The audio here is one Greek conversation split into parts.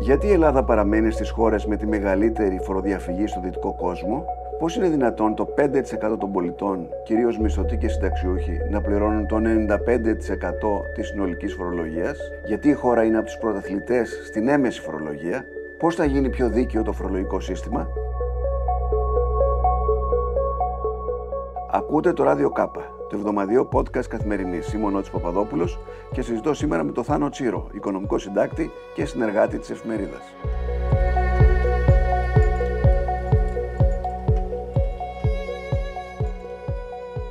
Γιατί η Ελλάδα παραμένει στις χώρες με τη μεγαλύτερη φοροδιαφυγή στο δυτικό κόσμο, πώς είναι δυνατόν το 5% των πολιτών, κυρίως μισθωτοί και συνταξιούχοι, να πληρώνουν το 95% της συνολικής φορολογίας, γιατί η χώρα είναι από τους πρωταθλητές στην έμεση φορολογία, πώς θα γίνει πιο δίκαιο το φορολογικό σύστημα; Ακούτε το ράδιο Κάπα το εβδομαδιαίο podcast καθημερινής. Είμαι ο Νότης Παπαδόπουλος και συζητώ σήμερα με τον Θάνο Τσίρο, οικονομικό συντάκτη και συνεργάτη της εφημερίδας.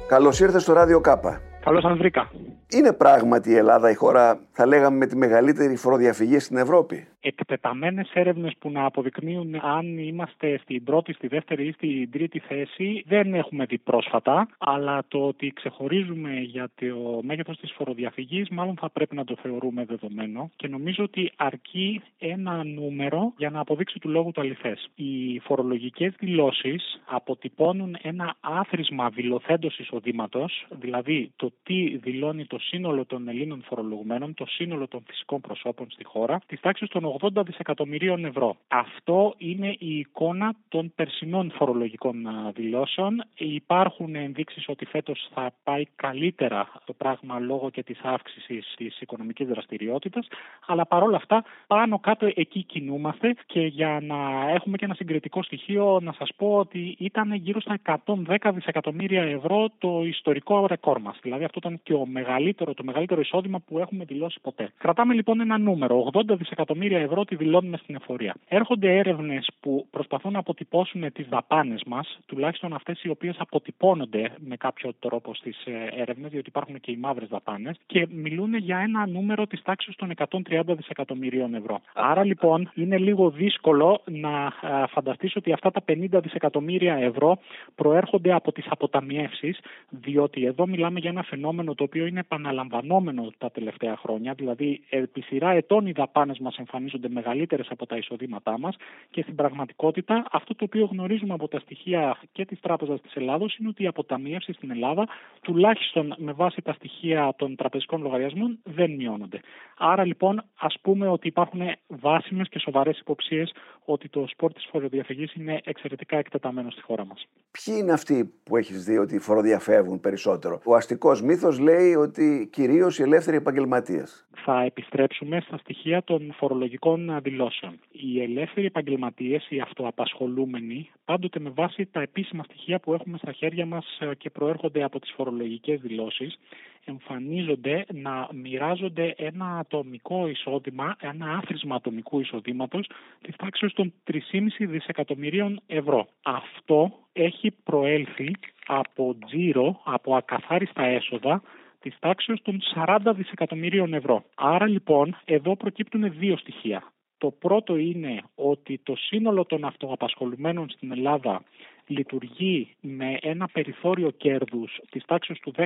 Καλώς ήρθες στο Ράδιο Κάπα. Καλώς σας βρήκα. Είναι πράγματι η Ελλάδα η χώρα, θα λέγαμε, με τη μεγαλύτερη φοροδιαφυγή στην Ευρώπη; Εκτεταμένες έρευνες που να αποδεικνύουν αν είμαστε στην πρώτη, στη δεύτερη ή στην τρίτη θέση δεν έχουμε δει πρόσφατα. Αλλά το ότι ξεχωρίζουμε για το μέγεθος της φοροδιαφυγής, μάλλον θα πρέπει να το θεωρούμε δεδομένο. Και νομίζω ότι αρκεί ένα νούμερο για να αποδείξει του λόγου το αληθές. Οι φορολογικές δηλώσεις αποτυπώνουν ένα άθροισμα δηλωθέντος εισοδήματος, δηλαδή το τι δηλώνει το σύνολο των Ελλήνων φορολογουμένων, το σύνολο των φυσικών προσώπων στη χώρα, της τάξης των 80 δισεκατομμυρίων ευρώ. Αυτό είναι η εικόνα των περσινών φορολογικών δηλώσεων. Υπάρχουν ενδείξεις ότι φέτος θα πάει καλύτερα το πράγμα λόγω και της αύξησης της οικονομικής δραστηριότητας, αλλά παρόλα αυτά πάνω κάτω εκεί κινούμαστε και για να έχουμε και ένα συγκριτικό στοιχείο να σας πω ότι ήταν γύρω στα 110 δισεκατομμύρια ευρώ το ιστορικό ρεκόρ μας. Δηλαδή αυτό ήταν και ο μεγαλύτερο, το μεγαλύτερο εισόδημα που έχουμε δηλώσει ποτέ. Κρατάμε λοιπόν ένα νούμερο, 80 δισεκατομμύρια ευρώ τη δηλώνουμε στην εφορία. Έρχονται έρευνες που προσπαθούν να αποτυπώσουν τις δαπάνες μας, τουλάχιστον αυτές οι οποίες αποτυπώνονται με κάποιο τρόπο στις ε, έρευνες, διότι υπάρχουν και οι μαύρες δαπάνες, και μιλούν για ένα νούμερο της τάξης των 130 δισεκατομμυρίων ευρώ. Άρα λοιπόν είναι λίγο δύσκολο να ε, φανταστείς ότι αυτά τα 50 δισεκατομμύρια ευρώ προέρχονται από τις αποταμιεύσεις, διότι εδώ μιλάμε για ένα φαινόμενο το οποίο είναι επαναλαμβανόμενο τα τελευταία χρόνια, δηλαδή επί σειρά ετών οι δαπάνες μας εμφανίζονται μεγαλύτερες από τα εισοδήματά μας και στην πραγματικότητα αυτό το οποίο γνωρίζουμε από τα στοιχεία και της Τράπεζας της Ελλάδος είναι ότι οι αποταμιεύσει στην Ελλάδα, τουλάχιστον με βάση τα στοιχεία των τραπεζικών λογαριασμών, δεν μειώνονται. Άρα λοιπόν ας πούμε ότι υπάρχουν βάσιμες και σοβαρές υποψίες ότι το σπορ της φοροδιαφυγής είναι εξαιρετικά εκτεταμένο στη χώρα μας. Ποιοι είναι αυτοί που έχεις δει ότι φοροδιαφεύγουν περισσότερο; Ο αστικός μύθος λέει ότι κυρίως οι ελεύθεροι επαγγελματίες. Θα επιστρέψουμε στα στοιχεία των φορολογικών δηλώσεων. Οι ελεύθεροι επαγγελματίες, οι αυτοαπασχολούμενοι, πάντοτε με βάση τα επίσημα στοιχεία που έχουμε στα χέρια μας και προέρχονται από τις φορολογικές δηλώσεις, εμφανίζονται να μοιράζονται ένα ατομικό εισόδημα, ένα άθροισμα ατομικού εισοδήματος της τάξης των 3,5 δισεκατομμυρίων ευρώ. Αυτό έχει προέλθει από τζίρο, από ακαθάριστα έσοδα της τάξης των 40 δισεκατομμυρίων ευρώ. Άρα λοιπόν εδώ προκύπτουν δύο στοιχεία. Το πρώτο είναι ότι το σύνολο των αυτοαπασχολουμένων στην Ελλάδα λειτουργεί με ένα περιθώριο κέρδους της τάξης του 10%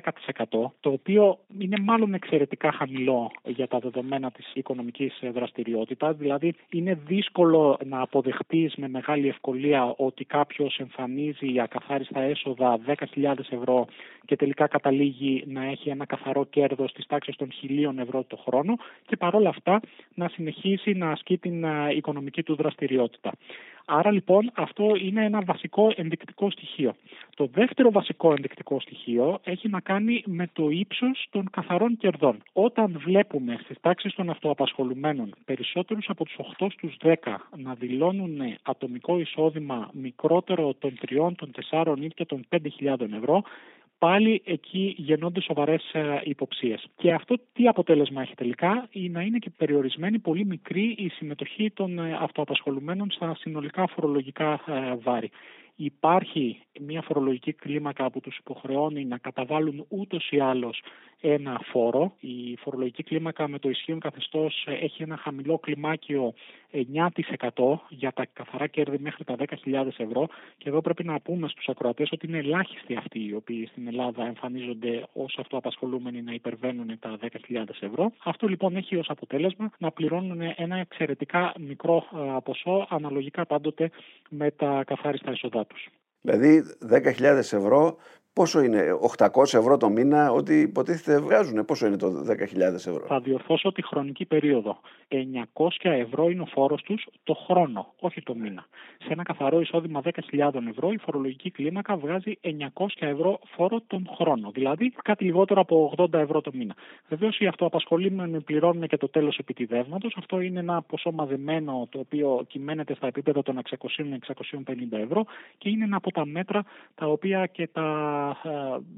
το οποίο είναι μάλλον εξαιρετικά χαμηλό για τα δεδομένα της οικονομικής δραστηριότητας δηλαδή είναι δύσκολο να αποδεχτείς με μεγάλη ευκολία ότι κάποιος εμφανίζει ακαθάριστα έσοδα 10.000 ευρώ και τελικά καταλήγει να έχει ένα καθαρό κέρδος της τάξης των 1.000 ευρώ το χρόνο και παρόλα αυτά να συνεχίσει να ασκεί την οικονομική του δραστηριότητα. Άρα λοιπόν αυτό είναι ένα βασικό ενδεικτικό στοιχείο. Το δεύτερο βασικό ενδεικτικό στοιχείο έχει να κάνει με το ύψος των καθαρών κερδών. Όταν βλέπουμε στις τάξεις των αυτοαπασχολουμένων περισσότερους από τους 8 στους 10 να δηλώνουν ατομικό εισόδημα μικρότερο των 3, των 4 ή και των 5.000 ευρώ, πάλι εκεί γεννώνται σοβαρές ε, υποψίες. Και αυτό τι αποτέλεσμα έχει τελικά, ή να είναι και περιορισμένη πολύ μικρή η συμμετοχή των ε, αυτοαπασχολουμένων στα συνολικά φορολογικά ε, βάρη υπάρχει μια φορολογική κλίμακα που τους υποχρεώνει να καταβάλουν ούτως ή άλλως ένα φόρο. Η φορολογική κλίμακα με το ισχύον καθεστώς έχει ένα χαμηλό κλιμάκιο 9% για τα καθαρά κέρδη μέχρι τα 10.000 ευρώ και εδώ πρέπει να πούμε στους ακροατές ότι είναι ελάχιστοι αυτοί οι οποίοι στην Ελλάδα εμφανίζονται ως αυτοαπασχολούμενοι να υπερβαίνουν τα 10.000 ευρώ. Αυτό λοιπόν έχει ως αποτέλεσμα να πληρώνουν ένα εξαιρετικά μικρό ποσό αναλογικά πάντοτε με τα καθάριστα εισοδά Δηλαδή 10.000 ευρώ Πόσο είναι, 800 ευρώ το μήνα, ό,τι υποτίθεται βγάζουν, πόσο είναι το 10.000 ευρώ; Θα διορθώσω τη χρονική περίοδο. 900 ευρώ είναι ο φόρος τους το χρόνο, όχι το μήνα. Σε ένα καθαρό εισόδημα 10.000 ευρώ, η φορολογική κλίμακα βγάζει 900 ευρώ φόρο τον χρόνο. Δηλαδή κάτι λιγότερο από 80 ευρώ το μήνα. Βεβαίως οι αυτοαπασχολούμενοι πληρώνουν και το τέλος επιτιδεύματος. Αυτό είναι ένα ποσό μαζεμένο το οποίο κυμαίνεται στα επίπεδα των 600-650 ευρώ και είναι ένα από τα μέτρα τα οποία και τα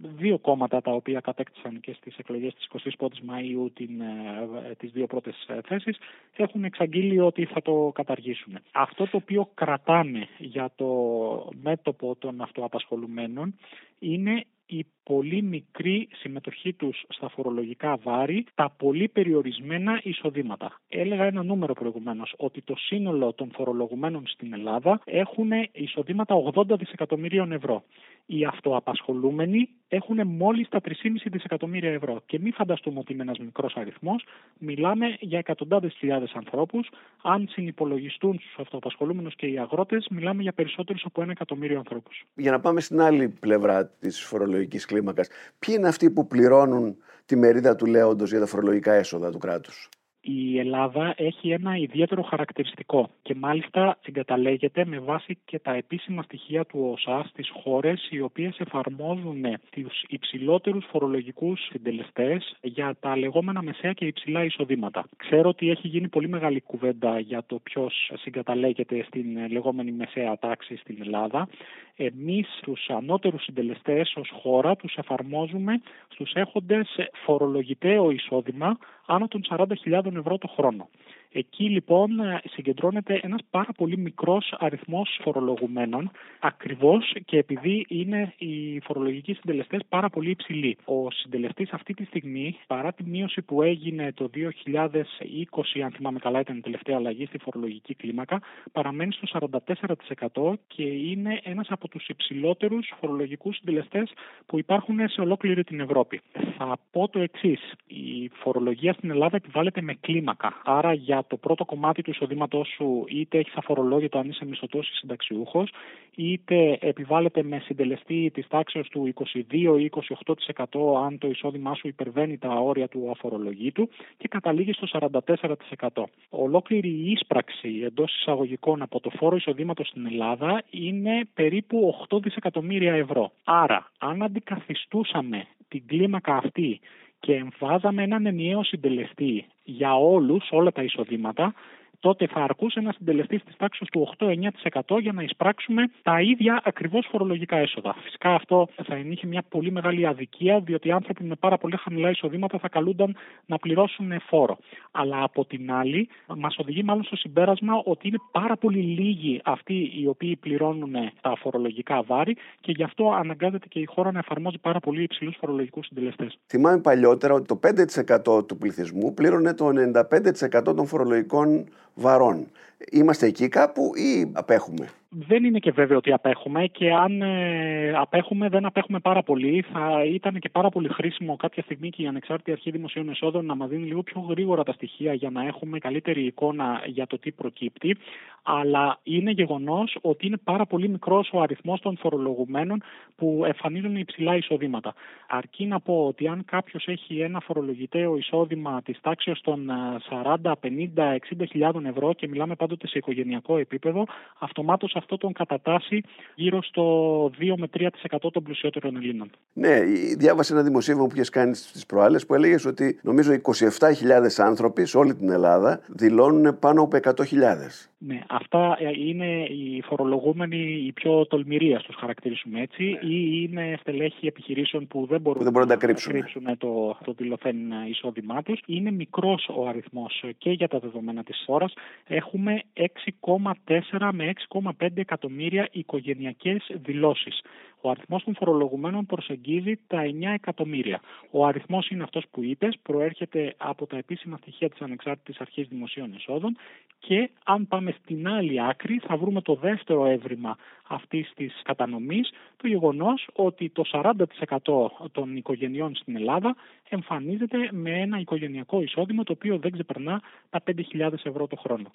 δύο κόμματα τα οποία κατέκτησαν και στις εκλογές της 25ης Μαΐου την, ε, τις δύο πρώτες ε, θέσεις έχουν εξαγγείλει ότι θα το καταργήσουν. Αυτό το οποίο κρατάνε για το μέτωπο των αυτοαπασχολουμένων είναι η πολύ μικρή συμμετοχή τους στα φορολογικά βάρη, τα πολύ περιορισμένα εισοδήματα. Έλεγα ένα νούμερο προηγουμένως, ότι το σύνολο των φορολογουμένων στην Ελλάδα έχουν εισοδήματα 80 δισεκατομμυρίων ευρώ. Οι αυτοαπασχολούμενοι έχουν μόλις τα 3,5 δισεκατομμύρια ευρώ. Και μην φανταστούμε ότι είναι ένας μικρός αριθμός. Μιλάμε για εκατοντάδες χιλιάδες ανθρώπους. Αν συνυπολογιστούν στους αυτοαπασχολούμενους και οι αγρότες, μιλάμε για περισσότερους από ένα εκατομμύριο ανθρώπους. Για να πάμε στην άλλη πλευρά της φορολογικής κλίμακας. Ποιοι είναι αυτοί που πληρώνουν τη μερίδα του λέοντος για τα φορολογικά έσοδα του κράτους; Η Ελλάδα έχει ένα ιδιαίτερο χαρακτηριστικό και μάλιστα εγκαταλέγεται με βάση και τα επίσημα στοιχεία του ΟΣΑ στις χώρες οι οποίες εφαρμόζουν τους υψηλότερους φορολογικούς συντελεστές για τα λεγόμενα μεσαία και υψηλά εισοδήματα. Ξέρω ότι έχει γίνει πολύ μεγάλη κουβέντα για το ποιος συγκαταλέγεται στην λεγόμενη μεσαία τάξη στην Ελλάδα. Εμείς τους ανώτερους συντελεστές ως χώρα τους εφαρμόζουμε στους έχοντες φορολογητέο εισόδημα άνω των 40.000 ευρώ το χρόνο. Εκεί λοιπόν συγκεντρώνεται ένας πάρα πολύ μικρός αριθμός φορολογουμένων ακριβώς και επειδή είναι οι φορολογικοί συντελεστές πάρα πολύ υψηλοί. Ο συντελεστής αυτή τη στιγμή παρά τη μείωση που έγινε το 2020 αν θυμάμαι καλά ήταν η τελευταία αλλαγή στη φορολογική κλίμακα παραμένει στο 44% και είναι ένας από τους υψηλότερους φορολογικούς συντελεστές που υπάρχουν σε ολόκληρη την Ευρώπη. Θα πω το εξής. Η φορολογία στην Ελλάδα επιβάλλεται με κλίμακα. Άρα για το πρώτο κομμάτι του εισοδήματός σου είτε έχεις αφορολόγητο αν είσαι μισθωτός ή συνταξιούχος, είτε επιβάλλεται με συντελεστή της τάξη του 22 ή 28% αν το εισόδημά σου υπερβαίνει τα όρια του αφορολογήτου και καταλήγει στο 44%. Ολόκληρη η ίσπραξη εντός εισαγωγικών από το φόρο εισοδήματος στην Ελλάδα είναι περίπου 8 δισεκατομμύρια ευρώ. Άρα, αν αντικαθιστούσαμε την κλίμακα αυτή και εμφάζαμε έναν ενιαίο συντελεστή για όλους, όλα τα εισοδήματα, τότε θα αρκούσε ένα συντελεστή τη τάξη του 8-9% για να εισπράξουμε τα ίδια ακριβώς φορολογικά έσοδα. Φυσικά αυτό θα ενήχε μια πολύ μεγάλη αδικία, διότι οι άνθρωποι με πάρα πολύ χαμηλά εισοδήματα θα καλούνταν να πληρώσουν φόρο. Αλλά από την άλλη, μας οδηγεί μάλλον στο συμπέρασμα ότι είναι πάρα πολύ λίγοι αυτοί οι οποίοι πληρώνουν τα φορολογικά βάρη και γι' αυτό αναγκάζεται και η χώρα να εφαρμόζει πάρα πολύ υψηλούς φορολογικούς συντελεστές. Θυμάμαι παλιότερα ότι το 5% του πληθυσμού πλήρωνε το 95% των φορολογικών βαρών. Είμαστε εκεί κάπου ή απέχουμε; Δεν είναι και βέβαιο ότι απέχουμε και αν ε, απέχουμε δεν απέχουμε πάρα πολύ. Θα ήταν και πάρα πολύ χρήσιμο κάποια στιγμή και η Ανεξάρτητη Αρχή Δημοσίων Εσόδων να μας δίνει λίγο πιο γρήγορα τα στοιχεία για να έχουμε καλύτερη εικόνα για το τι προκύπτει. Αλλά είναι γεγονός ότι είναι πάρα πολύ μικρός ο αριθμός των φορολογουμένων που εμφανίζουν υψηλά εισοδήματα. Αρκεί να πω ότι αν κάποιος έχει ένα φορολογητέο εισόδημα της τάξης των 40, 50, 60 ευρώ και μιλάμε πάντοτε σε οικογενειακό επίπεδο, αυτομάτως αυτό τον κατατάσσει γύρω στο 2 με 3% των πλουσιότερων Ελλήνων. Ναι, διάβασα ένα δημοσίευμα που είχες κάνει στις προάλλες που έλεγες ότι νομίζω 27.000 άνθρωποι σε όλη την Ελλάδα δηλώνουν πάνω από 100.000. Ναι, αυτά ε, είναι οι φορολογούμενοι οι πιο τολμηροί, ας τους χαρακτηρίσουμε έτσι, ή είναι στελέχοι επιχειρήσεων που δεν μπορούν, δεν μπορούν να, να κρύψουν, το, το δηλωθέν εισόδημά τους. Είναι μικρός ο αριθμός και για τα δεδομένα της χώρας. Έχουμε 6,4 με 6,5 εκατομμύρια οικογενειακές δηλώσεις. Ο αριθμός των φορολογουμένων προσεγγίζει τα 9 εκατομμύρια. Ο αριθμός είναι αυτός που είπες, προέρχεται από τα επίσημα στοιχεία της Ανεξάρτητης Αρχής Δημοσίων Εσόδων και αν πάμε στην άλλη άκρη θα βρούμε το δεύτερο έβριμα αυτής της κατανομής, το γεγονός ότι το 40% των οικογενειών στην Ελλάδα εμφανίζεται με ένα οικογενειακό εισόδημα το οποίο δεν ξεπερνά τα 5.000 ευρώ το χρόνο.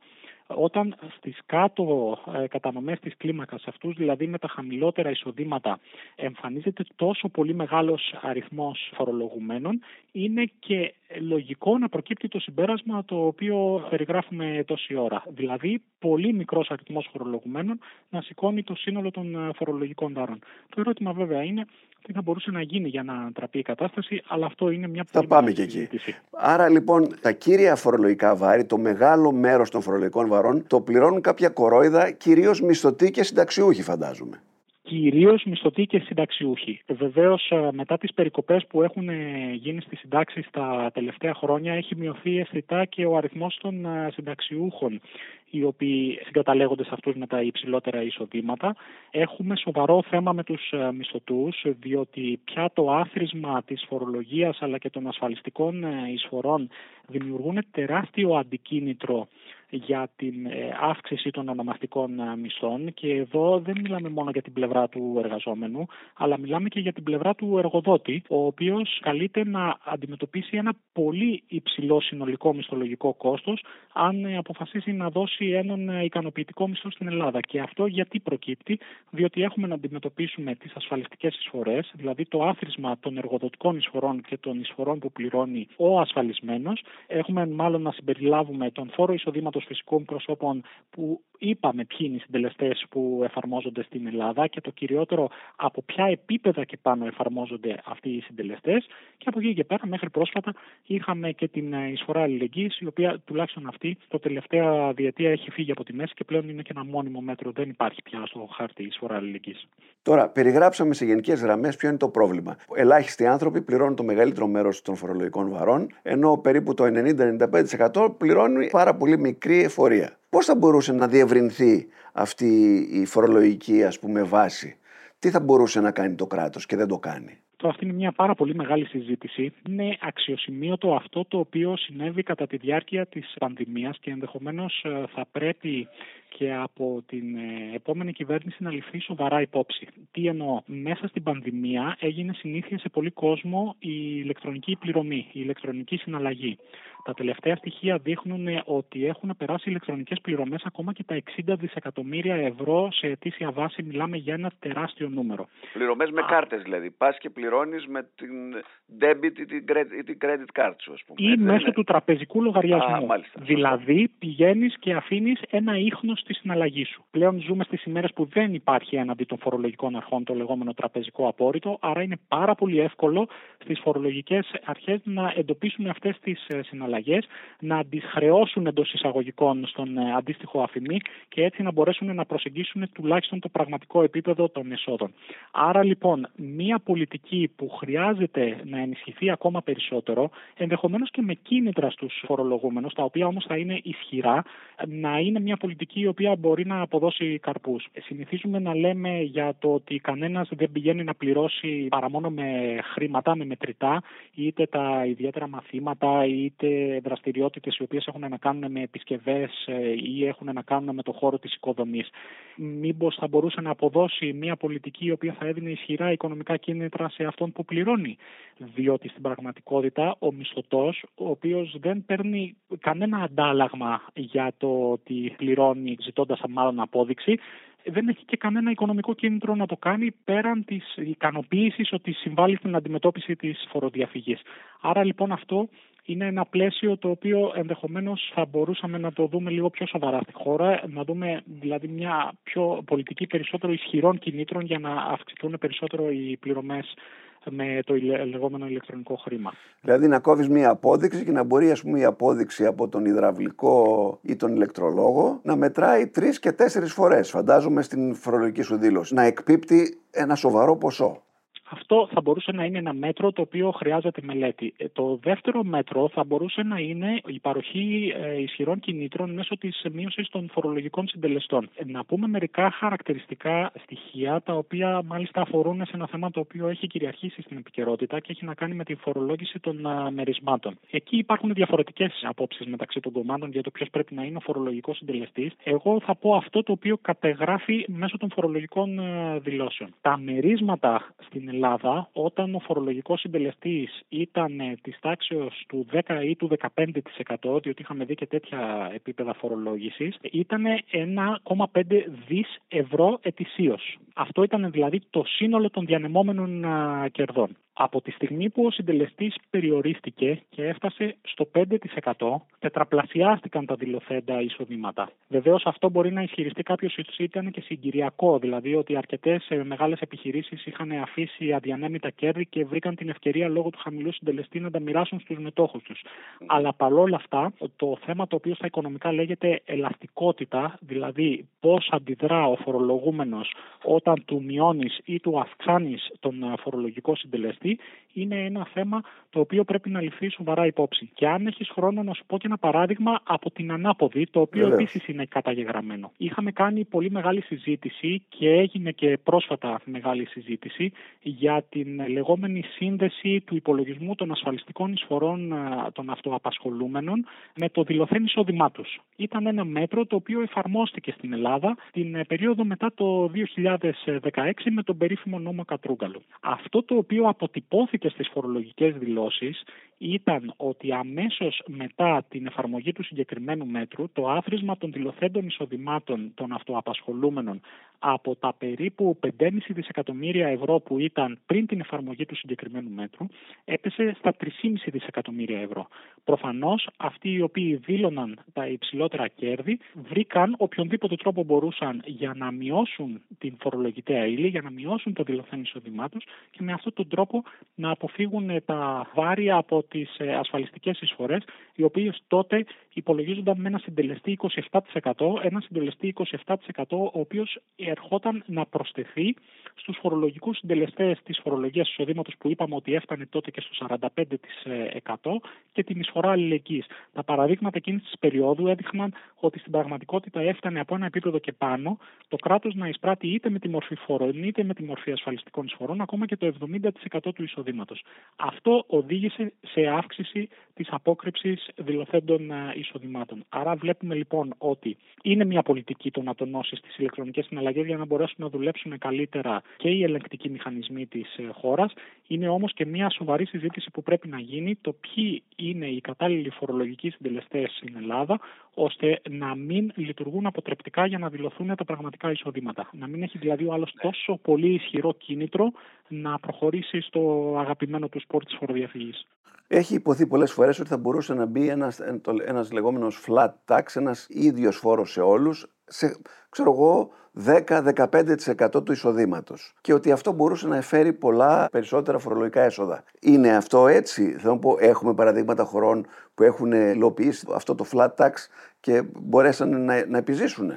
Όταν στις κάτω ε, κατανομές της κλίμακας, αυτούς δηλαδή με τα χαμηλότερα εισοδήματα Ελλάδα εμφανίζεται τόσο πολύ μεγάλος αριθμός φορολογουμένων, είναι και λογικό να προκύπτει το συμπέρασμα το οποίο περιγράφουμε τόση ώρα. Δηλαδή, πολύ μικρός αριθμός φορολογουμένων να σηκώνει το σύνολο των φορολογικών βάρων. Το ερώτημα βέβαια είναι τι θα μπορούσε να γίνει για να τραπεί η κατάσταση, αλλά αυτό είναι μια πολύ Θα πάμε και εκεί. Άρα λοιπόν τα κύρια φορολογικά βάρη, το μεγάλο μέρος των φορολογικών βαρών, το πληρώνουν κάποια κορόιδα, κυρίως μισθωτοί και συνταξιούχοι, φαντάζομαι. Κυρίως μισθωτοί και συνταξιούχοι. Βεβαίως, ε, μετά τις περικοπές που έχουν ε, γίνει στις συντάξεις τα τελευταία χρόνια, έχει μειωθεί αισθητά και ο αριθμός των ε, συνταξιούχων οι οποίοι συγκαταλέγονται σε αυτούς με τα υψηλότερα εισοδήματα. Έχουμε σοβαρό θέμα με τους ε, μισθωτούς, διότι πια το άθροισμα της φορολογίας αλλά και των ασφαλιστικών ε, εισφορών δημιουργούν τεράστιο αντικίνητρο για την ε, αύξηση των ονομαστικών ε, μισθών και εδώ δεν μιλάμε μόνο για την πλευρά του εργαζόμενου, αλλά μιλάμε και για την πλευρά του εργοδότη, ο οποίος καλείται να αντιμετωπίσει ένα πολύ υψηλό συνολικό μισθολογικό κόστος αν ε, αποφασίσει να δώσει έναν ικανοποιητικό μισθό στην Ελλάδα. Και αυτό γιατί προκύπτει, διότι έχουμε να αντιμετωπίσουμε τις ασφαλιστικές εισφορές, δηλαδή το άθροισμα των εργοδοτικών εισφορών και των εισφορών που πληρώνει ο ασφαλισμένος. Έχουμε μάλλον να συμπεριλάβουμε τον φόρο εισοδήματος των φυσικών προσώπων που είπαμε ποιοι είναι οι συντελεστές που εφαρμόζονται στην Ελλάδα και το κυριότερο από ποια επίπεδα και πάνω εφαρμόζονται αυτοί οι συντελεστές. Και από εκεί και πέρα, μέχρι πρόσφατα, είχαμε και την εισφορά αλληλεγγύης, η οποία τουλάχιστον αυτή το τελευταία διετία έχει φύγει από τη μέση και πλέον είναι και ένα μόνιμο μέτρο. Δεν υπάρχει πια στο χάρτη η εισφορά αλληλεγγύης. Τώρα, περιγράψαμε σε γενικές γραμμές ποιο είναι το πρόβλημα. Ελάχιστοι άνθρωποι πληρώνουν το μεγαλύτερο μέρος των φορολογικών βαρών, ενώ περίπου το 90-95% πληρώνουν πάρα πολύ μικρή εφορία. Πώς θα μπορούσε να διευρυνθεί αυτή η φορολογική ας πούμε βάση; Τι θα μπορούσε να κάνει το κράτος και δεν το κάνει; Το αυτή είναι μια πάρα πολύ μεγάλη συζήτηση. Είναι αξιοσημείωτο αυτό το οποίο συνέβη κατά τη διάρκεια της πανδημίας και ενδεχομένως ε, θα πρέπει και από την ε, επόμενη κυβέρνηση να ληφθεί σοβαρά υπόψη. Τι εννοώ, μέσα στην πανδημία έγινε συνήθεια σε πολύ κόσμο η ηλεκτρονική πληρωμή, η ηλεκτρονική συναλλαγή. Τα τελευταία στοιχεία δείχνουν ότι έχουν περάσει ηλεκτρονικές πληρωμές ακόμα και τα 60 δισεκατομμύρια ευρώ σε αιτήσια βάση. Μιλάμε για ένα τεράστιο νούμερο. Πληρωμές με κάρτες δηλαδή. Πας και πληρώνεις με την debit ή την credit card σου, ας πούμε. Ή μέσω του τραπεζικού λογαριασμού. δηλαδή πηγαίνεις και αφήνεις ένα ίχνος στη συναλλαγή σου. Πλέον ζούμε στις ημέρες που δεν υπάρχει έναντι των φορολογικών αρχών το λεγόμενο τραπεζικό απόρριτο, άρα είναι πάρα πολύ εύκολο στις φορολογικές αρχές να εντοπίσουν αυτές τις ε, συναλλαγές, να τι χρεώσουν εντός εισαγωγικών στον ε, αντίστοιχο αφημί και έτσι να μπορέσουν να προσεγγίσουν τουλάχιστον το πραγματικό επίπεδο των εσόδων. Άρα λοιπόν, μία πολιτική που χρειάζεται να ενισχυθεί ακόμα περισσότερο, ενδεχομένως και με κίνητρα στους φορολογούμενους, τα οποία όμως θα είναι ισχυρά, να είναι μια πολιτική η οποία μπορεί να αποδώσει καρπούς. Συνηθίζουμε να λέμε για το ότι κανένας δεν πηγαίνει να πληρώσει παρά μόνο με χρήματα, με μετρητά, είτε τα ιδιαίτερα μαθήματα, είτε δραστηριότητες οι οποίες έχουν να κάνουν με επισκευές ε, ή έχουν να κάνουν με το χώρο της οικοδομής. Μήπως θα μπορούσε να αποδώσει μια πολιτική η οποία θα έδινε ισχυρά οικονομικά κίνητρα σε αυτόν που πληρώνει; Διότι στην πραγματικότητα ο μισθωτός, ο οποίος δεν παίρνει κανένα αντάλλαγμα για το ότι πληρώνει ζητώντας μάλλον απόδειξη, δεν έχει και κανένα οικονομικό κίνητρο να το κάνει πέραν της ικανοποίησης ότι συμβάλλει στην αντιμετώπιση της φοροδιαφυγής. Άρα λοιπόν αυτό είναι ένα πλαίσιο το οποίο ενδεχομένως θα μπορούσαμε να το δούμε λίγο πιο σοβαρά στη χώρα, να δούμε δηλαδή μια πιο πολιτική περισσότερο ισχυρών κινήτρων για να αυξηθούν περισσότερο οι πληρωμές με το λεγόμενο ηλεκτρονικό χρήμα. Δηλαδή να κόβεις μία απόδειξη και να μπορεί ας πούμε, η απόδειξη από τον υδραυλικό ή τον ηλεκτρολόγο να μετράει τρεις και τέσσερις φορές, φαντάζομαι στην φορολογική σου δήλωση, να εκπίπτει ένα σοβαρό ποσό. Αυτό θα μπορούσε να είναι ένα μέτρο το οποίο χρειάζεται μελέτη. Ε, το δεύτερο μέτρο θα μπορούσε να είναι η παροχή ε, ισχυρών κινήτρων μέσω της μείωσης των φορολογικών συντελεστών. Ε, να πούμε μερικά χαρακτηριστικά στοιχεία τα οποία μάλιστα αφορούν σε ένα θέμα το οποίο έχει κυριαρχήσει στην επικαιρότητα και έχει να κάνει με τη φορολόγηση των μερισμάτων. Εκεί υπάρχουν διαφορετικές απόψεις μεταξύ των κομμάτων για το ποιος πρέπει να είναι ο φορολογικός συντελεστής. Εγώ θα πω αυτό το οποίο κατεγράφει μέσω των φορολογικών δηλώσεων. Τα μερίσματα στην Ελλάδα, όταν ο φορολογικός συντελεστή ήταν ε, της τάξη του 10 ή του 15%, διότι είχαμε δει και τέτοια επίπεδα φορολόγησης, ήταν 1,5 δις ευρώ ετησίως. Αυτό ήταν δηλαδή το σύνολο των διανεμόμενων κερδών. Από τη στιγμή που ο συντελεστής περιορίστηκε και έφτασε στο 5%, τετραπλασιάστηκαν τα δηλωθέντα εισοδήματα. Βεβαίως αυτό μπορεί να ισχυριστεί κάποιος ότι ήταν και συγκυριακό, δηλαδή ότι αρκετές ε, μεγάλες επιχειρήσεις είχαν αφήσει αδιανέμητα κέρδη και βρήκαν την ευκαιρία λόγω του χαμηλού συντελεστή να τα μοιράσουν στους μετόχους τους. Αλλά παρόλα αυτά, το θέμα το οποίο στα οικονομικά λέγεται ελαστικότητα, δηλαδή πώς αντιδρά ο φορολογούμενος όταν του μειώνεις ή του αυξάνεις τον ε, φορολογικό συντελεστή, είναι ένα θέμα το οποίο πρέπει να ληφθεί σοβαρά υπόψη. Και αν έχεις χρόνο να σου πω και ένα παράδειγμα από την ανάποδη, το οποίο επίσης είναι καταγεγραμμένο. Είχαμε κάνει πολύ μεγάλη συζήτηση και έγινε και πρόσφατα μεγάλη συζήτηση για την λεγόμενη σύνδεση του υπολογισμού των ασφαλιστικών εισφορών των αυτοαπασχολούμενων με το δηλωθέν εισόδημά τους. Ήταν ένα μέτρο το οποίο εφαρμόστηκε στην Ελλάδα την ε, περίοδο μετά το 2016 με τον περίφημο νόμο Κατρούγκαλου. Αυτό το οποίο από αποτυπώθηκε στις φορολογικές δηλώσεις ήταν ότι αμέσως μετά την εφαρμογή του συγκεκριμένου μέτρου το άθροισμα των δηλωθέντων εισοδημάτων των αυτοαπασχολούμενων από τα περίπου 5,5 δισεκατομμύρια ευρώ που ήταν πριν την εφαρμογή του συγκεκριμένου μέτρου έπεσε στα 3,5 δισεκατομμύρια ευρώ. Προφανώς αυτοί οι οποίοι δήλωναν τα υψηλότερα κέρδη βρήκαν οποιονδήποτε τρόπο μπορούσαν για να μειώσουν την φορολογητέα ύλη, για να μειώσουν το δηλωθέν εισοδημά του και με αυτόν τον τρόπο να αποφύγουν τα βάρια από τις ε, ασφαλιστικές εισφορές, οι οποίες τότε υπολογίζονταν με ένα συντελεστή 27%, ένα συντελεστή 27% ο οποίος ερχόταν να προσθεθεί στους φορολογικούς συντελεστές της φορολογίας εισοδήματος που είπαμε ότι έφτανε τότε και στο 45% και την εισφορά αλληλεγγύης. Τα παραδείγματα εκείνης της περίοδου έδειχναν ότι στην πραγματικότητα έφτανε από ένα επίπεδο και πάνω το κράτος να εισπράττει είτε με τη μορφή φόρων είτε με τη μορφή ασφαλιστικών εισφορών ακόμα και το 70% του εισοδήματος. Αυτό οδήγησε σε αύξηση της απόκρυψης δηλωθέντων ε, εισοδημάτων. Άρα βλέπουμε λοιπόν ότι είναι μια πολιτική το να τονώσει τι ηλεκτρονικές συναλλαγές για να μπορέσουν να δουλέψουν καλύτερα και οι ελεγκτικοί μηχανισμοί της ε, χώρας. Είναι όμως και μια σοβαρή συζήτηση που πρέπει να γίνει το ποιοι είναι οι κατάλληλοι φορολογικοί συντελεστές στην Ελλάδα, ώστε να μην λειτουργούν αποτρεπτικά για να δηλωθούν τα πραγματικά εισοδήματα. Να μην έχει δηλαδή ο άλλος τόσο πολύ ισχυρό κίνητρο να προχωρήσει στο αγαπημένο του σπορ της φοροδιαφυγής. Έχει υποθεί πολλές φορές ότι θα μπορούσε να μπει ένας, ένας λεγόμενος flat tax, ένας ίδιος φόρος σε όλους, σε, ξέρω εγώ, 10-15% του εισοδήματος. Και ότι αυτό μπορούσε να εφέρει πολλά περισσότερα φορολογικά έσοδα. Είναι αυτό έτσι; Θέλω να πω, έχουμε παραδείγματα χωρών που έχουν υλοποιήσει αυτό το flat tax και μπορέσαν να, να επιζήσουν.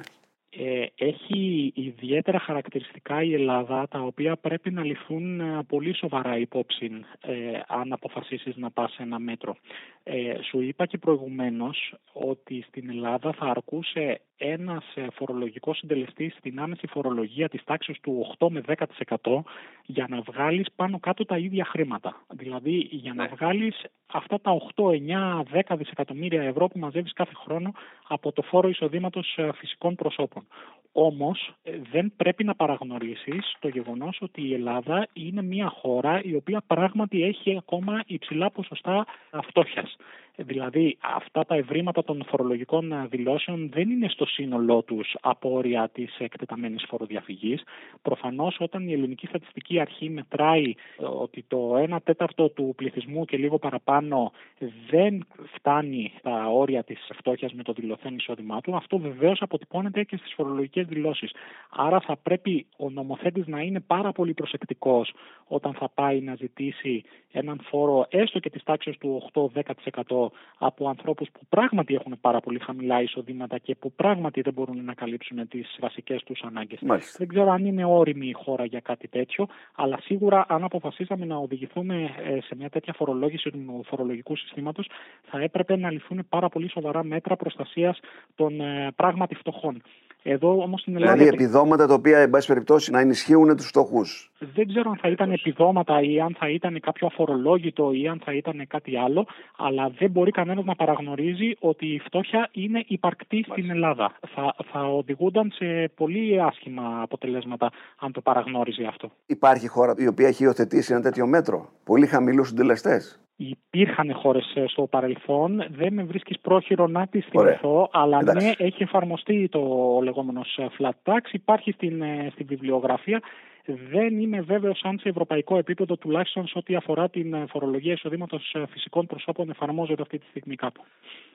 Ε, έχει ιδιαίτερα χαρακτηριστικά η Ελλάδα τα οποία πρέπει να ληφθούν ε, πολύ σοβαρά υπόψη ε, αν αποφασίσεις να πας σε ένα μέτρο. Ε, σου είπα και προηγουμένως ότι στην Ελλάδα θα αρκούσε ένας φορολογικός συντελεστής στην άμεση φορολογία της τάξης του 8 με 10% για να βγάλεις πάνω κάτω τα ίδια χρήματα. Δηλαδή για να ναι. βγάλεις αυτά τα 8, 9, 10 δισεκατομμύρια ευρώ που μαζεύεις κάθε χρόνο από το φόρο εισοδήματος φυσικών προσώπων. Όμως ε, δεν πρέπει να παραγνωρίσεις το γεγονός ότι η Ελλάδα είναι μια χώρα η οποία πράγματι έχει ακόμα υψηλά ποσοστά φτώχειας. Δηλαδή αυτά τα ευρήματα των φορολογικών δηλώσεων δεν είναι στο σύνολό τους απόρρια της εκτεταμένης φοροδιαφυγής. Προφανώς όταν η ελληνική στατιστική αρχή μετράει ε, ότι το 1 τέταρτο του πληθυσμού και λίγο παραπάνω δεν φτάνει στα όρια της φτώχειας με το δηλωθέν εισόδημά του, αυτό βεβαίως αποτυπώνεται και στις φορολογικές δηλώσεις. Άρα θα πρέπει ο νομοθέτης να είναι πάρα πολύ προσεκτικός όταν θα πάει να ζητήσει έναν φόρο έστω και της τάξης του 8-10% από ανθρώπους που πράγματι έχουν πάρα πολύ χαμηλά εισοδήματα και που πράγματι δεν μπορούν να καλύψουν τις βασικές τους ανάγκες. Δεν ξέρω αν είναι όριμη η χώρα για κάτι τέτοιο, αλλά σίγουρα αν αποφασίσαμε να οδηγηθούμε ε, σε μια τέτοια φορολόγηση του φορολογικού συστήματος, θα έπρεπε να ληφθούν πάρα πολύ σοβαρά μέτρα προστασίας των ε, πράγματι φτωχών. Εδώ όμως στην Ελλάδα. Δηλαδή επιδόματα τα οποία, εν πάση περιπτώσει, να ενισχύουν τους φτωχούς. Δεν ξέρω αν θα ήταν επιδόματα ή αν θα ήταν κάποιο αφορολόγητο ή αν θα ήταν κάτι άλλο, αλλά δεν μπορεί κανένας να παραγνωρίζει ότι η φτώχεια είναι υπαρκτή στην Ελλάδα. Θα, θα οδηγούνταν σε πολύ άσχημα αποτελέσματα αν το παραγνώριζε αυτό. Υπάρχει χώρα η οποία έχει υιοθετήσει ένα τέτοιο μέτρο. Πολύ χαμηλούς συντελεστές. Υπήρχαν χώρες ε, στο παρελθόν. Δεν με βρίσκεις πρόχειρο να τις θυμηθώ, αλλά Εντάξει. ναι, έχει εφαρμοστεί το λεγόμενο ε, flat tax. Υπάρχει στην, ε, στην βιβλιογραφία. Δεν είμαι βέβαιος αν σε ευρωπαϊκό επίπεδο, τουλάχιστον σε ό,τι αφορά την φορολογία εισοδήματος φυσικών προσώπων, εφαρμόζεται αυτή τη στιγμή κάπου.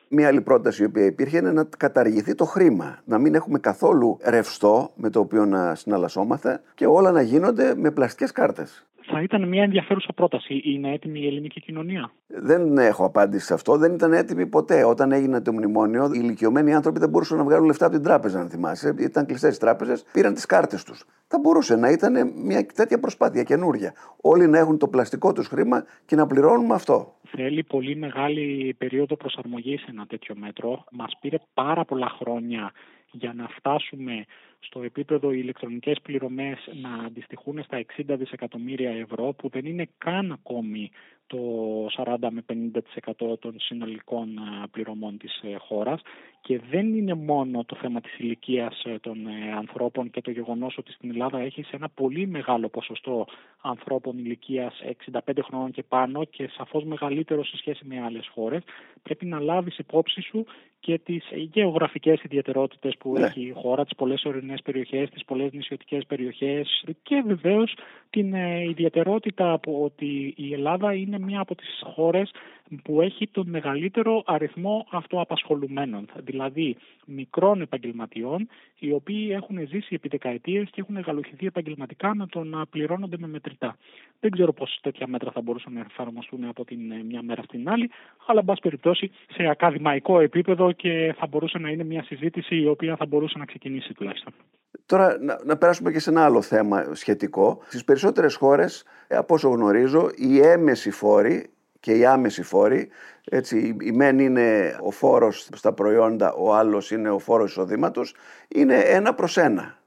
Μία άλλη πρόταση η οποία υπήρχε είναι να καταργηθεί το χρήμα. Να μην έχουμε καθόλου ρευστό με το οποίο να συναλλασσόμαστε και όλα να γίνονται με πλαστικές κάρτες θα ήταν μια ενδιαφέρουσα πρόταση. Είναι έτοιμη η ελληνική κοινωνία; Δεν έχω απάντηση σε αυτό. Δεν ήταν έτοιμη ποτέ. Όταν έγινε το μνημόνιο, οι ηλικιωμένοι άνθρωποι δεν μπορούσαν να βγάλουν λεφτά από την τράπεζα, αν θυμάσαι. Ήταν κλειστές οι τράπεζες, πήραν τις κάρτες τους. Θα μπορούσε να ήταν μια τέτοια προσπάθεια καινούρια. Όλοι να έχουν το πλαστικό τους χρήμα και να πληρώνουμε αυτό. Θέλει πολύ μεγάλη περίοδο προσαρμογής ένα τέτοιο μέτρο. Μας πήρε πάρα πολλά χρόνια για να φτάσουμε στο επίπεδο οι ηλεκτρονικές πληρωμές να αντιστοιχούν στα 60 δισεκατομμύρια ευρώ που δεν είναι καν ακόμη το 40 με 50% των συνολικών πληρωμών της ε, χώρας και δεν είναι μόνο το θέμα της ηλικίας ε, των ε, ανθρώπων και το γεγονός ότι στην Ελλάδα έχεις ένα πολύ μεγάλο ποσοστό ανθρώπων ηλικίας 65 χρόνων και πάνω και σαφώς μεγαλύτερο σε σχέση με άλλες χώρες πρέπει να λάβεις υπόψη σου και τις γεωγραφικές ιδιαιτερότητες που ναι. έχει η χώρα, τις πολλές ορεινές περιοχές, τις πολλές νησιωτικές περιοχές και βεβαίως την ιδιαιτερότητα που ότι η Ελλάδα είναι μία από τις χώρες που έχει τον μεγαλύτερο αριθμό αυτοαπασχολουμένων, δηλαδή μικρών επαγγελματιών, οι οποίοι έχουν ζήσει επί δεκαετίες και έχουν εγκαλοχηθεί επαγγελματικά με το να πληρώνονται με μετρητά. Δεν ξέρω πώς τέτοια μέτρα θα μπορούσαν να εφαρμοστούν από την ε, μια μέρα στην άλλη, αλλά, εν πάση περιπτώσει, σε ακαδημαϊκό επίπεδο και θα μπορούσε να είναι μια συζήτηση η οποία θα μπορούσε να ξεκινήσει τουλάχιστον. Τώρα να, να περάσουμε και σε ένα άλλο θέμα σχετικό. Στις περισσότερες χώρες, από όσο γνωρίζω, οι έμεση φόροι και οι άμεση φόροι. Έτσι, η μεν είναι ο φόρος στα προϊόντα, ο άλλος είναι ο φόρος εισοδήματος, είναι ένα προς ένα.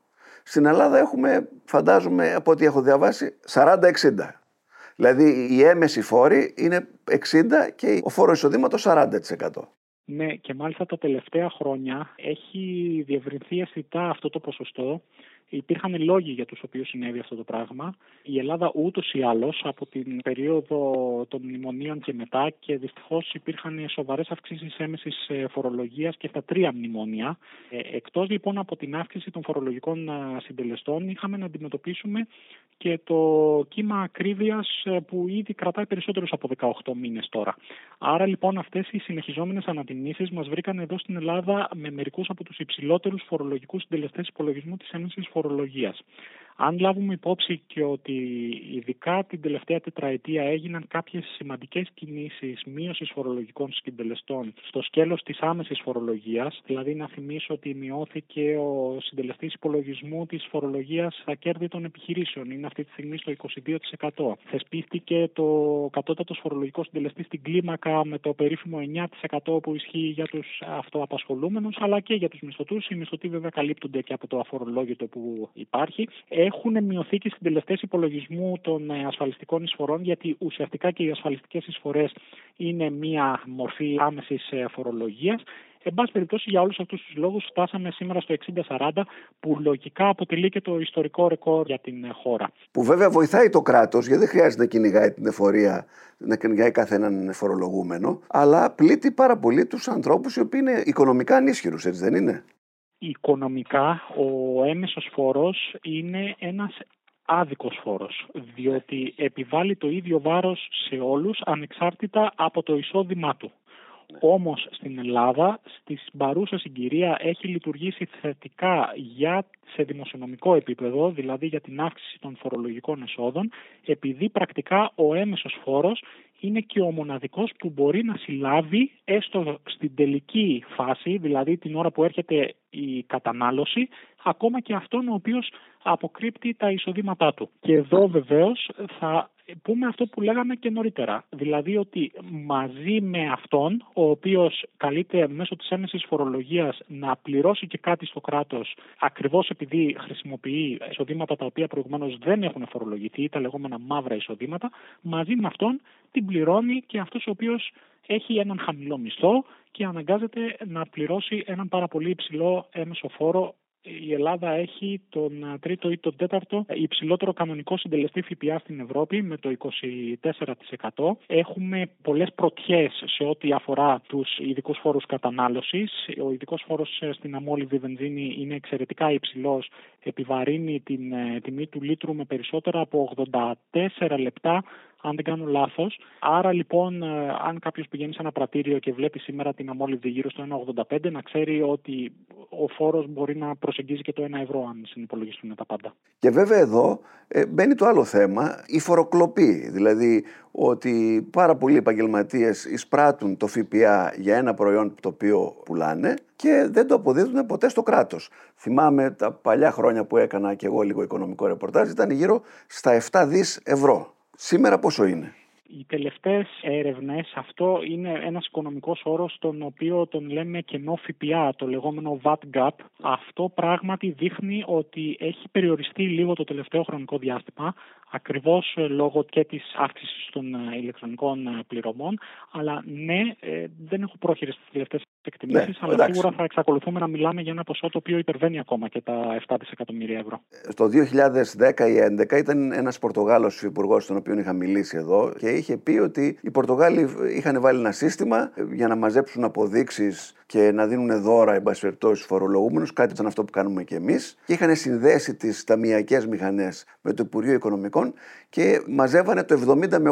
Στην Ελλάδα έχουμε, φαντάζομαι, από ό,τι έχω διαβάσει, 40-60. Δηλαδή η έμεση φόρη είναι 60 και ο φόρος εισοδήματος 40%. Ναι, και μάλιστα τα τελευταία χρόνια έχει διευρυνθεί αισθητά αυτό το ποσοστό Υπήρχαν λόγοι για τους οποίους συνέβη αυτό το πράγμα. Η Ελλάδα ούτως ή άλλως από την περίοδο των μνημονίων και μετά και δυστυχώς υπήρχαν σοβαρές αυξήσεις έμεσης ε, φορολογίας και στα τρία μνημόνια. Ε, εκτός λοιπόν από την αύξηση των φορολογικών συντελεστών είχαμε να αντιμετωπίσουμε και το κύμα ακρίβειας ε, που ήδη κρατάει περισσότερους από 18 μήνες τώρα. Άρα λοιπόν αυτές οι συνεχιζόμενες ανατιμήσεις μας βρήκαν εδώ στην Ελλάδα με μερικούς από τους υψηλότερους φορολογικούς συντελεστές υπολογισμού της έμεσης φορολογίας. horologías. Αν λάβουμε υπόψη και ότι ειδικά την τελευταία τετραετία έγιναν κάποιες σημαντικές κινήσεις μείωσης φορολογικών συντελεστών στο σκέλος της άμεσης φορολογίας, δηλαδή να θυμίσω ότι μειώθηκε ο συντελεστής υπολογισμού της φορολογίας στα κέρδη των επιχειρήσεων, είναι αυτή τη στιγμή στο 22%. Θεσπίστηκε το κατώτατος φορολογικός συντελεστής στην κλίμακα με το περίφημο 9% που ισχύει για τους αυτοαπασχολούμενους αλλά και για τους μισθωτούς. Οι μισθωτοί βέβαια καλύπτονται και από το αφορολόγητο που υπάρχει έχουν μειωθεί και οι συντελεστές υπολογισμού των ε, ασφαλιστικών εισφορών, γιατί ουσιαστικά και οι ασφαλιστικές εισφορές είναι μία μορφή άμεσης ε, φορολογίας. Εν πάση περιπτώσει, για όλους αυτούς τους λόγους, φτάσαμε σήμερα στο 60-40, που λογικά αποτελεί και το ιστορικό ρεκόρ για την ε, χώρα. Που βέβαια βοηθάει το κράτος, γιατί δεν χρειάζεται να κυνηγάει την εφορία, να κυνηγάει καθέναν φορολογούμενο, αλλά πλήττει πάρα πολύ τους ανθρώπους οι οποίοι είναι οικονομικά ανίσχυρους, έτσι δεν είναι; Οικονομικά ο έμεσος φόρος είναι ένας άδικος φόρος, διότι επιβάλλει το ίδιο βάρος σε όλους ανεξάρτητα από το εισόδημά του. Όμως στην Ελλάδα, στη παρούσα συγκυρία, έχει λειτουργήσει θετικά για, σε δημοσιονομικό επίπεδο, δηλαδή για την αύξηση των φορολογικών εσόδων, επειδή πρακτικά ο έμεσος φόρος είναι και ο μοναδικός που μπορεί να συλλάβει έστω στην τελική φάση, δηλαδή την ώρα που έρχεται η κατανάλωση, ακόμα και αυτόν ο οποίος αποκρύπτει τα εισοδήματά του. Και εδώ βεβαίως θα πούμε αυτό που λέγαμε και νωρίτερα. Δηλαδή ότι μαζί με αυτόν, ο οποίος καλείται μέσω της έμεσης φορολογίας να πληρώσει και κάτι στο κράτος ακριβώς επειδή χρησιμοποιεί εισοδήματα τα οποία προηγουμένως δεν έχουν φορολογηθεί, τα λεγόμενα μαύρα εισοδήματα, μαζί με αυτόν την πληρώνει και αυτός ο οποίος έχει έναν χαμηλό μισθό και αναγκάζεται να πληρώσει έναν πάρα πολύ υψηλό έμεσο φόρο η Ελλάδα έχει τον ε, τρίτο ή τον τέταρτο υψηλότερο κανονικό συντελεστή ΦΠΑ στην Ευρώπη με το 24%. Έχουμε πολλές πρωτιές σε ό,τι αφορά τους ειδικούς φόρους κατανάλωσης. Ο ειδικός φόρος ε, στην αμόλυβη βενζίνη είναι εξαιρετικά υψηλός. Επιβαρύνει την ε, τιμή του λίτρου με περισσότερα από 84 λεπτά αν δεν κάνω λάθος. Άρα λοιπόν, ε, αν κάποιος πηγαίνει σε ένα πρατήριο και βλέπει σήμερα την αμόλυβη γύρω στο 1,85, να ξέρει ότι ο φόρος μπορεί να προσεγγίζει και το 1 ευρώ, αν συνυπολογιστούν τα πάντα. Και βέβαια εδώ ε, μπαίνει το άλλο θέμα, η φοροκλοπή. Δηλαδή ότι πάρα πολλοί επαγγελματίες εισπράττουν το ΦΠΑ για ένα προϊόν το οποίο πουλάνε και δεν το αποδίδουν ποτέ στο κράτος. Θυμάμαι τα παλιά χρόνια που έκανα και εγώ λίγο οικονομικό ρεπορτάζ, ήταν γύρω στα 7 δις ευρώ. Σήμερα πόσο είναι; Οι τελευταίες έρευνες, αυτό είναι ένας οικονομικός όρος τον οποίο τον λέμε κενό ΦΠΑ, το λεγόμενο VAT gap. Αυτό πράγματι δείχνει ότι έχει περιοριστεί λίγο το τελευταίο χρονικό διάστημα, ακριβώς λόγω και της αύξησης των ε, ηλεκτρονικών ε, πληρωμών, αλλά ναι, ε, δεν έχω πρόχειρες τις τελευταίες εκτιμήσεις, ναι, αλλά εντάξει. σίγουρα θα εξακολουθούμε να μιλάμε για ένα ποσό το οποίο υπερβαίνει ακόμα και τα 7 δισεκατομμύρια ευρώ. Στο 2010 ή 2011 ήταν ένας Πορτογάλος υπουργός, τον οποίο είχα μιλήσει εδώ, και είχε πει ότι οι Πορτογάλοι είχαν βάλει ένα σύστημα για να μαζέψουν αποδείξεις και να δίνουν δώρα, εν πάση περιπτώσει, φορολογούμενους, κάτι ήταν αυτό που κάνουμε και εμείς, και είχαν συνδέσει τις ταμιακές μηχανές με το Υπουργείο Οικονομικών και μαζεύανε το 70 με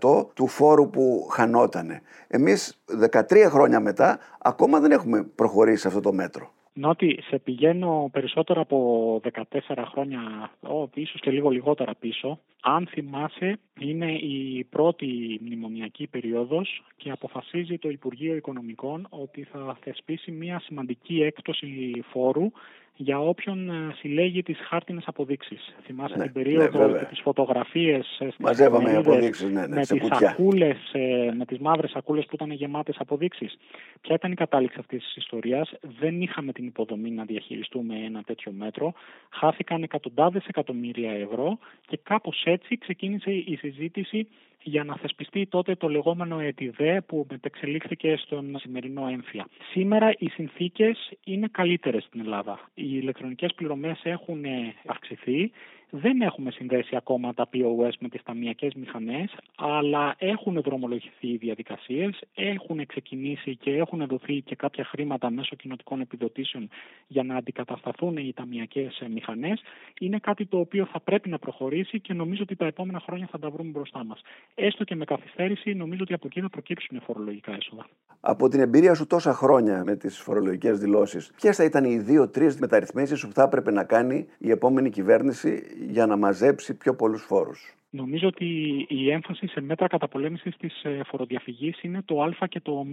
80% του φόρου που χανότανε. Εμείς 13 χρόνια μετά ακόμα δεν έχουμε προχωρήσει σε αυτό το μέτρο. Νότι σε πηγαίνω περισσότερο από 14 χρόνια, ό, ίσως και λίγο λιγότερα πίσω. Αν θυμάσαι, είναι η πρώτη μνημονιακή περίοδος και αποφασίζει το Υπουργείο Οικονομικών ότι θα θεσπίσει μια σημαντική έκπτωση φόρου για όποιον ε, συλλέγει τις χάρτινες αποδείξεις. Θυμάσαι ναι, την περίοδο ναι, τις φωτογραφίες ε, Μαζεύαμε αποδείξεις, ναι, ναι, με, σε τις σακούλες, ε, με τις μαύρες σακούλες που ήταν γεμάτες αποδείξεις. Ποια ήταν η κατάληξη αυτής της ιστορίας; Δεν είχαμε την υποδομή να διαχειριστούμε ένα τέτοιο μέτρο. Χάθηκαν εκατοντάδες εκατομμύρια ευρώ και κάπως έτσι ξεκίνησε η συζήτηση για να θεσπιστεί τότε το λεγόμενο ΕΤΙΔΕ που μετεξελίχθηκε στον σημερινό έμφυα. Σήμερα οι συνθήκες είναι καλύτερες στην Ελλάδα. Οι ηλεκτρονικές πληρωμές έχουν αυξηθεί δεν έχουμε συνδέσει ακόμα τα POS με τις ταμιακές μηχανές, αλλά έχουν δρομολογηθεί οι διαδικασίες, έχουν ξεκινήσει και έχουν δοθεί και κάποια χρήματα μέσω κοινοτικών επιδοτήσεων για να αντικατασταθούν οι ταμιακές μηχανές. Είναι κάτι το οποίο θα πρέπει να προχωρήσει και νομίζω ότι τα επόμενα χρόνια θα τα βρούμε μπροστά μας. Έστω και με καθυστέρηση, νομίζω ότι από εκεί θα προκύψουν φορολογικά έσοδα. Από την εμπειρία σου τόσα χρόνια με τις φορολογικές δηλώσεις, ποιες θα ήταν οι δύο-τρεις μεταρρυθμίσεις που θα έπρεπε να κάνει η επόμενη κυβέρνηση για να μαζέψει πιο πολλούς φόρους. Νομίζω ότι η έμφαση σε μέτρα καταπολέμησης της ε, φοροδιαφυγής είναι το α και το ω.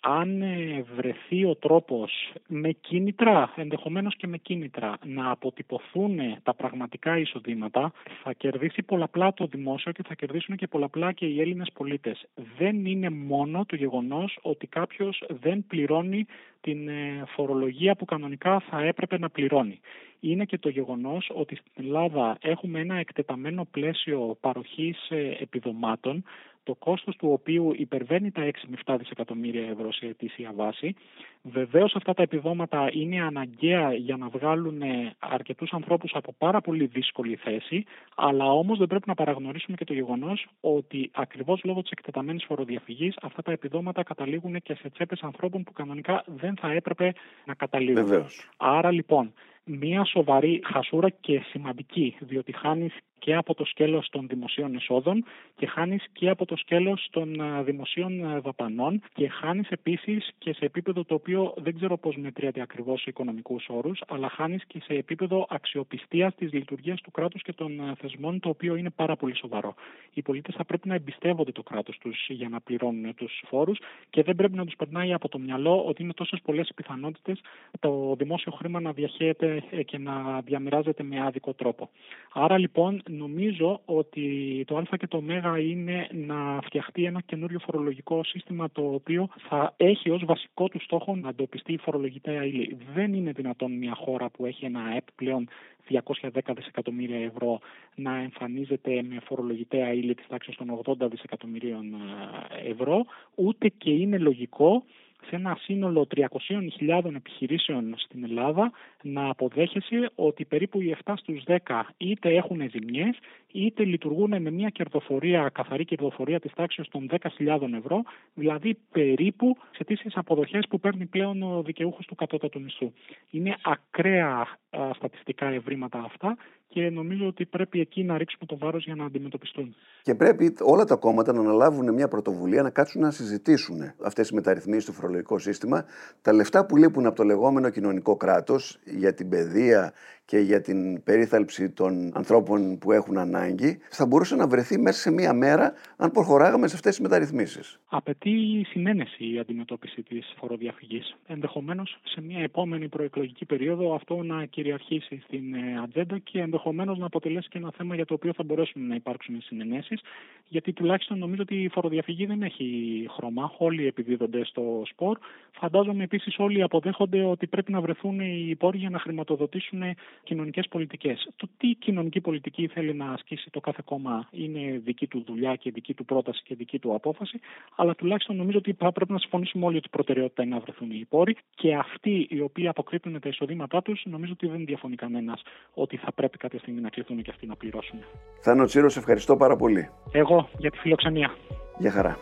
Αν ε, βρεθεί ο τρόπος με κίνητρα, ενδεχομένως και με κίνητρα, να αποτυπωθούν τα πραγματικά εισοδήματα, θα κερδίσει πολλαπλά το δημόσιο και θα κερδίσουν και πολλαπλά και οι Έλληνες πολίτες. Δεν είναι μόνο το γεγονός ότι κάποιος δεν πληρώνει την ε, φορολογία που κανονικά θα έπρεπε να πληρώνει. Είναι και το γεγονός ότι στην Ελλάδα έχουμε ένα εκτεταμένο πλαίσιο παροχής ε, επιδομάτων το κόστος του οποίου υπερβαίνει τα 6 με 7 δισεκατομμύρια ευρώ σε ετήσια βάση. Βεβαίως αυτά τα επιδόματα είναι αναγκαία για να βγάλουν αρκετούς ανθρώπους από πάρα πολύ δύσκολη θέση, αλλά όμως δεν πρέπει να παραγνωρίσουμε και το γεγονός ότι ακριβώς λόγω της εκτεταμένης φοροδιαφυγής αυτά τα επιδόματα καταλήγουν και σε τσέπες ανθρώπων που κανονικά δεν θα έπρεπε να καταλήγουν. Βεβαίως. Άρα λοιπόν, μία σοβαρή χασούρα και σημαντική, διότι χάνεις και από το σκέλος των δημοσίων εσόδων και χάνεις και από το σκέλος των δημοσίων δαπανών και χάνεις επίσης και σε επίπεδο το οποίο δεν ξέρω πώς μετριέται ακριβώς σε οικονομικούς όρους, αλλά χάνεις και σε επίπεδο αξιοπιστίας της λειτουργίας του κράτους και των θεσμών, το οποίο είναι πάρα πολύ σοβαρό. Οι πολίτες θα πρέπει να εμπιστεύονται το κράτος τους για να πληρώνουν τους φόρους και δεν πρέπει να τους περνάει από το μυαλό ότι είναι τόσες πολλές οι πιθανότητες το δημόσιο χρήμα να διαχέεται και να διαμοιράζεται με άδικο τρόπο. Άρα λοιπόν νομίζω ότι το Α και το Ω είναι να φτιαχτεί ένα καινούριο φορολογικό σύστημα το οποίο θα έχει ως βασικό του στόχο να εντοπιστεί η φορολογητέα ύλη. Δεν είναι δυνατόν μια χώρα που έχει ένα ΑΕΠ πλέον 210 δισεκατομμύρια ευρώ να εμφανίζεται με φορολογητέα ύλη της τάξης των 80 δισεκατομμυρίων ε, ευρώ, ούτε και είναι λογικό σε ένα σύνολο 300.000 επιχειρήσεων στην Ελλάδα να αποδέχεσαι ότι περίπου οι 7 στους 10 είτε έχουν ζημιές είτε λειτουργούν με μια κερδοφορία, καθαρή κερδοφορία της τάξης των 10.000 ευρώ, δηλαδή περίπου σε τις αποδοχές που παίρνει πλέον ο δικαιούχος του κατώτατου μισθού. Είναι ακραία στατιστικά ευρήματα αυτά και νομίζω ότι πρέπει εκεί να ρίξουμε το βάρος για να αντιμετωπιστούν. Και πρέπει όλα τα κόμματα να αναλάβουν μια πρωτοβουλία να κάτσουν να συζητήσουν αυτές οι μεταρρυθμίσεις στο φορολογικό σύστημα. Τα λεφτά που λείπουν από το λεγόμενο κοινωνικό κράτος για την παιδεία και για την περίθαλψη των ανθρώπων που έχουν ανάγκη, θα μπορούσε να βρεθεί μέσα σε μία μέρα αν προχωράγαμε σε αυτές τις μεταρρυθμίσεις. Απαιτεί συνένεση η αντιμετώπιση της φοροδιαφυγής. Ενδεχομένως σε μία επόμενη προεκλογική περίοδο αυτό να κυριαρχήσει στην ε, ατζέντα και ενδεχομένως να αποτελέσει και ένα θέμα για το οποίο θα μπορέσουν να υπάρξουν συνενέσεις. Γιατί τουλάχιστον νομίζω ότι η φοροδιαφυγή δεν έχει χρώμα. Όλοι επιδίδονται στο σπορ. Φαντάζομαι επίσης όλοι αποδέχονται ότι πρέπει να βρεθούν οι πόροι για να χρηματοδοτήσουν κοινωνικές πολιτικές. Το τι κοινωνική πολιτική θέλει να ασκήσει το κάθε κόμμα είναι δική του δουλειά και δική του πρόταση και δική του απόφαση. Αλλά τουλάχιστον νομίζω ότι θα πρέπει να συμφωνήσουμε όλοι ότι η προτεραιότητα είναι να βρεθούν οι πόροι και αυτοί οι οποίοι αποκρύπτουν τα εισοδήματά τους, νομίζω ότι δεν διαφωνεί κανένας ότι θα πρέπει κάποια στιγμή να κληθούν και αυτοί να πληρώσουν. Θάνο Τσίρος, ευχαριστώ πάρα πολύ. Εγώ για τη φιλοξενία. Γεια χαρά.